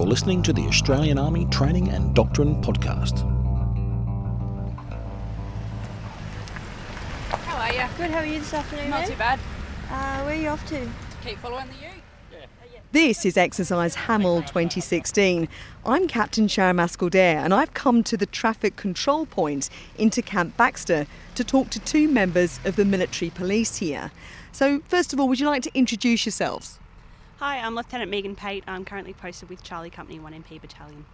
You're listening to the Australian Army Training and Doctrine Podcast. How are you? Good, how are you this afternoon, Not man? too bad. Uh, where are you off to? Keep following the U. This is Exercise Hamel 2016. I'm Captain Sharon Mascall-Dare and I've come to the traffic control point into Camp Baxter to talk to two members of the military police here. So, first of all, would you like to introduce yourselves? Hi, I'm Lieutenant Megan Pate. I'm currently posted with Charlie Company 1MP Battalion.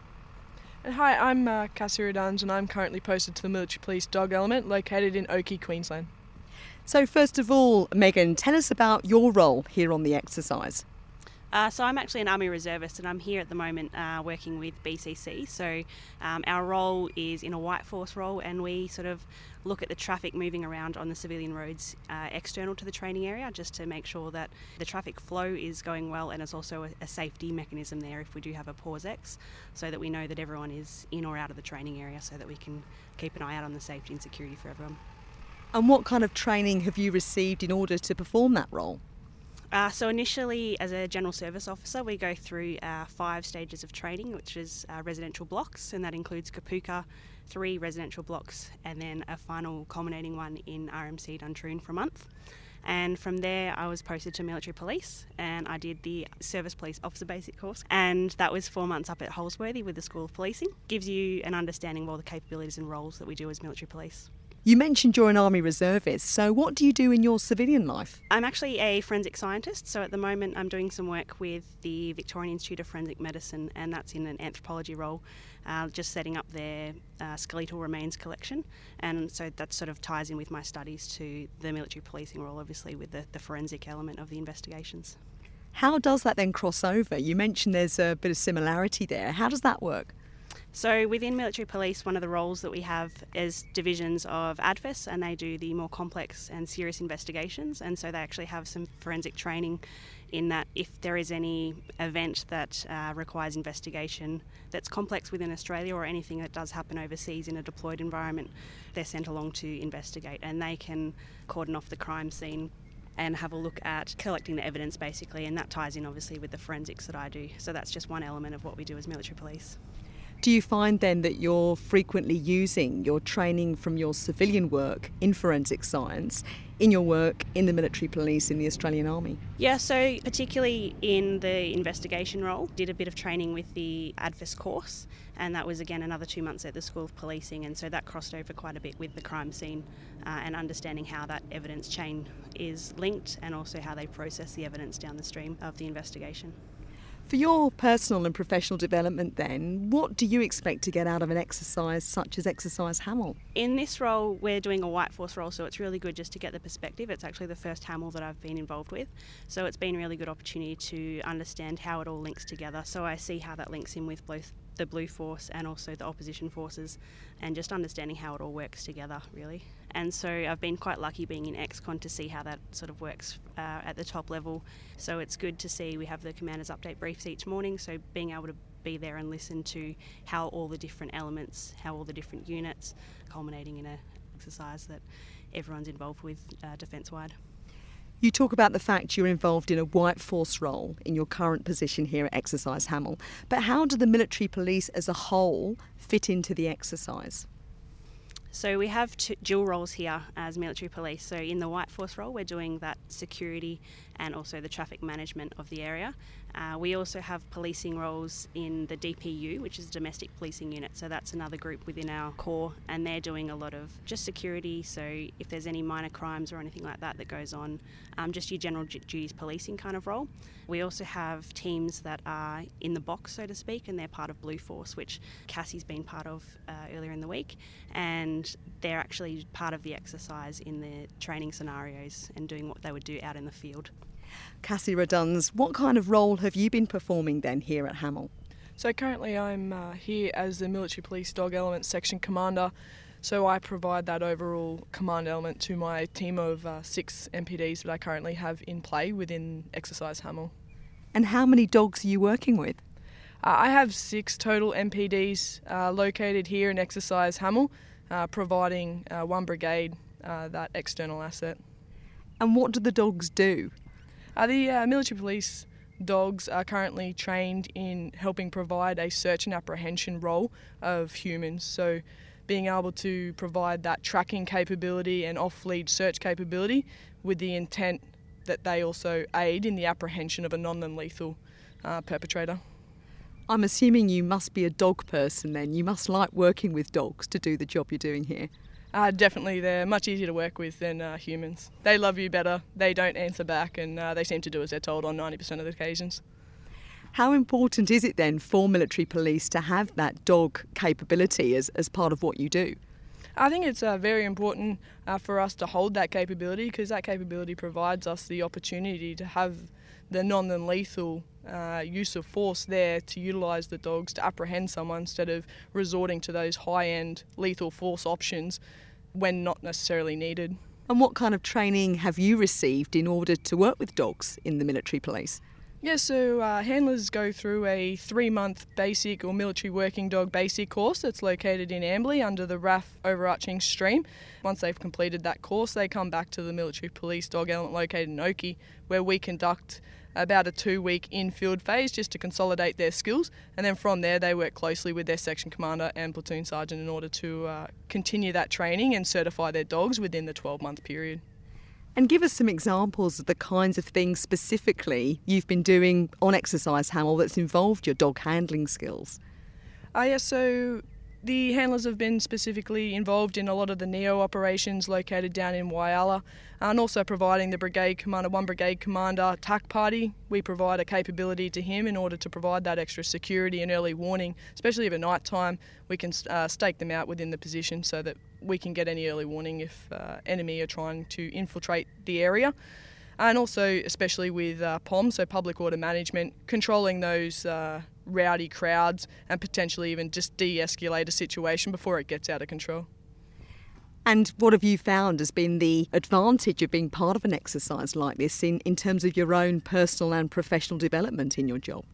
And hi, I'm uh, Cassie Radunz and I'm currently posted to the Military Police Dog Element located in Oakey, Queensland. So, first of all, Megan, tell us about your role here on the exercise. Uh, so I'm actually an Army Reservist and I'm here at the moment uh, working with BCC. So um, our role is in a White Force role and we sort of look at the traffic moving around on the civilian roads uh, external to the training area just to make sure that the traffic flow is going well and it's also a, a safety mechanism there if we do have a pause X so that we know that everyone is in or out of the training area so that we can keep an eye out on the safety and security for everyone. And what kind of training have you received in order to perform that role? Uh, so initially, as a general service officer, we go through uh, five stages of training, which is uh, residential blocks, and that includes Kapooka, three residential blocks, and then a final culminating one in RMC Duntroon for a month. And from there, I was posted to military police, and I did the service police officer basic course, and that was four months up at Holsworthy with the School of Policing. Gives you an understanding of all the capabilities and roles that we do as military police. You mentioned you're an Army Reservist, so what do you do in your civilian life? I'm actually a forensic scientist, so at the moment I'm doing some work with the Victorian Institute of Forensic Medicine, and that's in an anthropology role, uh, just setting up their uh, skeletal remains collection. And so that sort of ties in with my studies to the military policing role, obviously, with the, the forensic element of the investigations. How does that then cross over? You mentioned there's a bit of similarity there. How does that work? So within military police, one of the roles that we have is divisions of ADFIS, and they do the more complex and serious investigations. And so they actually have some forensic training in that if there is any event that uh, requires investigation that's complex within Australia or anything that does happen overseas in a deployed environment, they're sent along to investigate, and they can cordon off the crime scene and have a look at collecting the evidence basically, and that ties in obviously with the forensics that I do. So that's just one element of what we do as military police. Do you find then that you're frequently using your training from your civilian work in forensic science in your work in the military police in the Australian Army? Yeah, so particularly in the investigation role, did a bit of training with the ADFIS course, and that was again another two months at the School of Policing, and so that crossed over quite a bit with the crime scene uh, and understanding how that evidence chain is linked and also how they process the evidence down the stream of the investigation. For your personal and professional development, then, what do you expect to get out of an exercise such as Exercise Hamel? In this role, we're doing a White Force role, so it's really good just to get the perspective. It's actually the first Hamel that I've been involved with, so it's been a really good opportunity to understand how it all links together. So I see how that links in with both the Blue Force and also the opposition forces, and just understanding how it all works together, really. And so I've been quite lucky being in XCon to see how that sort of works uh, at the top level. So it's good to see we have the commanders update briefs each morning, so being able to be there and listen to how all the different elements, how all the different units, culminating in an exercise that everyone's involved with uh, defence wide. You talk about the fact you're involved in a white force role in your current position here at Exercise Hamel, but how do the military police as a whole fit into the exercise? So we have two dual roles here as military police. So in the White Force role, we're doing that security and also the traffic management of the area. Uh, we also have policing roles in the DPU, which is domestic policing unit. So that's another group within our corps, and they're doing a lot of just security. So if there's any minor crimes or anything like that that goes on, um, just your general duties policing kind of role. We also have teams that are in the box, so to speak, and they're part of Blue Force, which Cassie's been part of uh, earlier in the week, and they're actually part of the exercise in the training scenarios and doing what they would do out in the field. Cassie Radunz, what kind of role have you been performing then here at Hamel? So currently I'm uh, here as the Military Police Dog Element Section Commander. So I provide that overall command element to my team of uh, six MPDs that I currently have in play within Exercise Hamel. And how many dogs are you working with? Uh, I have six total MPDs uh, located here in Exercise Hamel, uh, providing uh, one brigade uh, that external asset. And what do the dogs do? Uh, the uh, military police dogs are currently trained in helping provide a search and apprehension role of humans. So, being able to provide that tracking capability and off lead search capability with the intent that they also aid in the apprehension of a non lethal uh, perpetrator. I'm assuming you must be a dog person then. You must like working with dogs to do the job you're doing here. Uh, definitely, they're much easier to work with than uh, humans. They love you better, they don't answer back, and uh, they seem to do as they're told on 90% of the occasions. How important is it then for military police to have that dog capability as, as part of what you do? I think it's uh, very important uh, for us to hold that capability because that capability provides us the opportunity to have the non lethal uh, use of force there to utilise the dogs to apprehend someone instead of resorting to those high end lethal force options when not necessarily needed. And what kind of training have you received in order to work with dogs in the military police? Yeah, so uh, handlers go through a three month basic or military working dog basic course that's located in Amberley under the RAAF overarching stream. Once they've completed that course, they come back to the military police dog element located in Oakey, where we conduct about a two week in field phase just to consolidate their skills. And then from there, they work closely with their section commander and platoon sergeant in order to uh, continue that training and certify their dogs within the 12 month period. And give us some examples of the kinds of things specifically you've been doing on Exercise Hamel that's involved your dog handling skills. Uh, yeah, so the handlers have been specifically involved in a lot of the NEO operations located down in Whyalla and also providing the brigade commander, one brigade commander TAC party. We provide a capability to him in order to provide that extra security and early warning, especially if at night time we can uh, stake them out within the position so that we can get any early warning if uh, enemy are trying to infiltrate the area and also especially with uh, POM, so public order management, controlling those uh, rowdy crowds and potentially even just de-escalate a situation before it gets out of control. And what have you found has been the advantage of being part of an exercise like this in, in terms of your own personal and professional development in your job?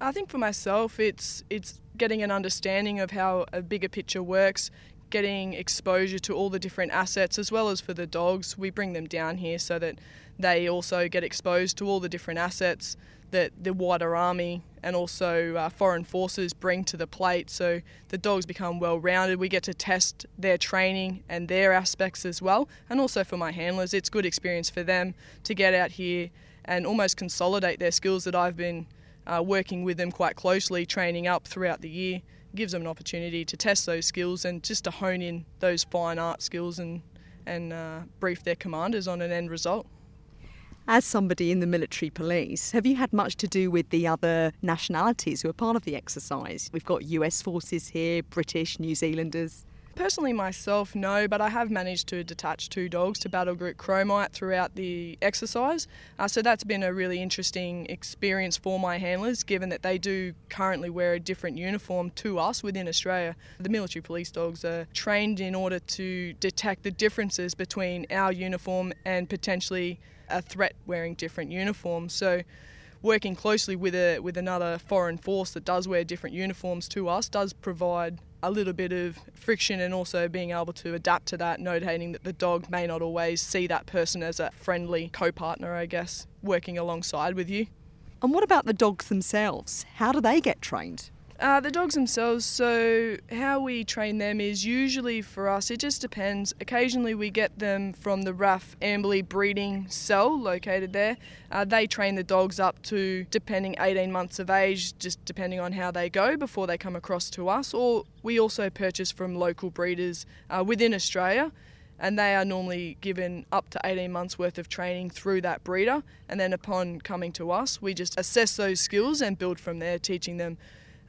I think for myself, it's it's getting an understanding of how a bigger picture works, getting exposure to all the different assets as well as for the dogs. We bring them down here so that they also get exposed to all the different assets that the wider army and also uh, foreign forces bring to the plate. So the dogs become well rounded. We get to test their training and their aspects as well. And also for my handlers, it's good experience for them to get out here and almost consolidate their skills that I've been uh, working with them quite closely, training up throughout the year. Gives them an opportunity to test those skills and just to hone in those fine art skills and, and uh, brief their commanders on an end result. As somebody in the military police, have you had much to do with the other nationalities who are part of the exercise? We've got US forces here, British, New Zealanders. Personally, myself, no, but I have managed to detach two dogs to Battle Group Chromite throughout the exercise. Uh, so that's been a really interesting experience for my handlers, given that they do currently wear a different uniform to us within Australia. The military police dogs are trained in order to detect the differences between our uniform and potentially a threat wearing different uniforms. So working closely with a with another foreign force that does wear different uniforms to us does provide a little bit of friction and also being able to adapt to that, notating that the dog may not always see that person as a friendly co partner, I guess, working alongside with you. And what about the dogs themselves? How do they get trained? Uh, the dogs themselves, so how we train them is usually for us, it just depends. Occasionally we get them from the RAAF Amberley breeding cell located there. Uh, they train the dogs up to, depending 18 months of age, just depending on how they go before they come across to us. Or we also purchase from local breeders uh, within Australia and they are normally given up to 18 months worth of training through that breeder and then upon coming to us we just assess those skills and build from there teaching them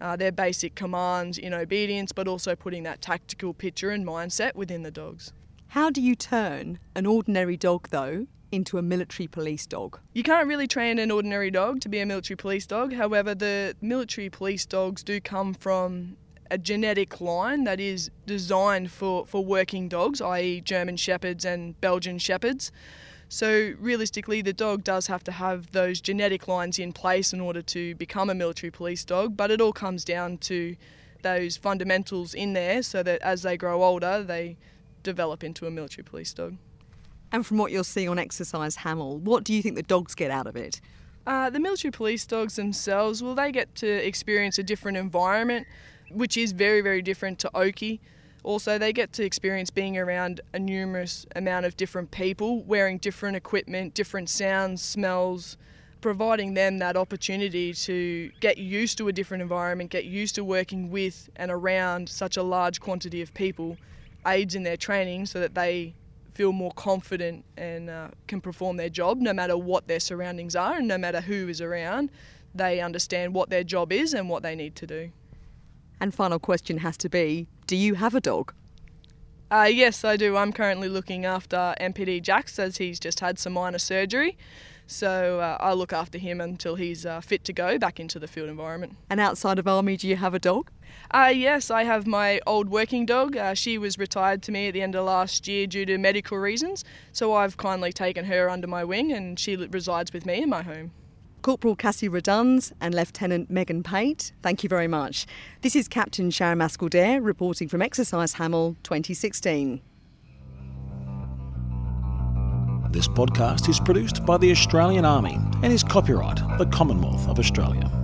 uh, their basic commands in obedience, but also putting that tactical picture and mindset within the dogs. How do you turn an ordinary dog, though, into a military police dog? You can't really train an ordinary dog to be a military police dog. However, the military police dogs do come from a genetic line that is designed for, for working dogs, i.e., German Shepherds and Belgian Shepherds. So realistically, the dog does have to have those genetic lines in place in order to become a military police dog, but it all comes down to those fundamentals in there so that as they grow older, they develop into a military police dog. And from what you're seeing on Exercise Hamel, what do you think the dogs get out of it? Uh, the military police dogs themselves, well, they get to experience a different environment, which is very, very different to Oakey. Also, they get to experience being around a numerous amount of different people, wearing different equipment, different sounds, smells, providing them that opportunity to get used to a different environment, get used to working with and around such a large quantity of people, aids in their training so that they feel more confident and uh, can perform their job no matter what their surroundings are and no matter who is around. They understand what their job is and what they need to do. And final question has to be Do you have a dog? Uh, yes, I do. I'm currently looking after MPD Jax as he's just had some minor surgery. So uh, I look after him until he's uh, fit to go back into the field environment. And outside of army, do you have a dog? Uh, yes, I have my old working dog. Uh, she was retired to me at the end of last year due to medical reasons, so I've kindly taken her under my wing and she resides with me in my home. Corporal Cassie Radunz and Lieutenant Megan Pate, thank you very much. This is Captain Sharon Mascall reporting from Exercise Hamel 2016. This podcast is produced by the Australian Army and is copyright the Commonwealth of Australia.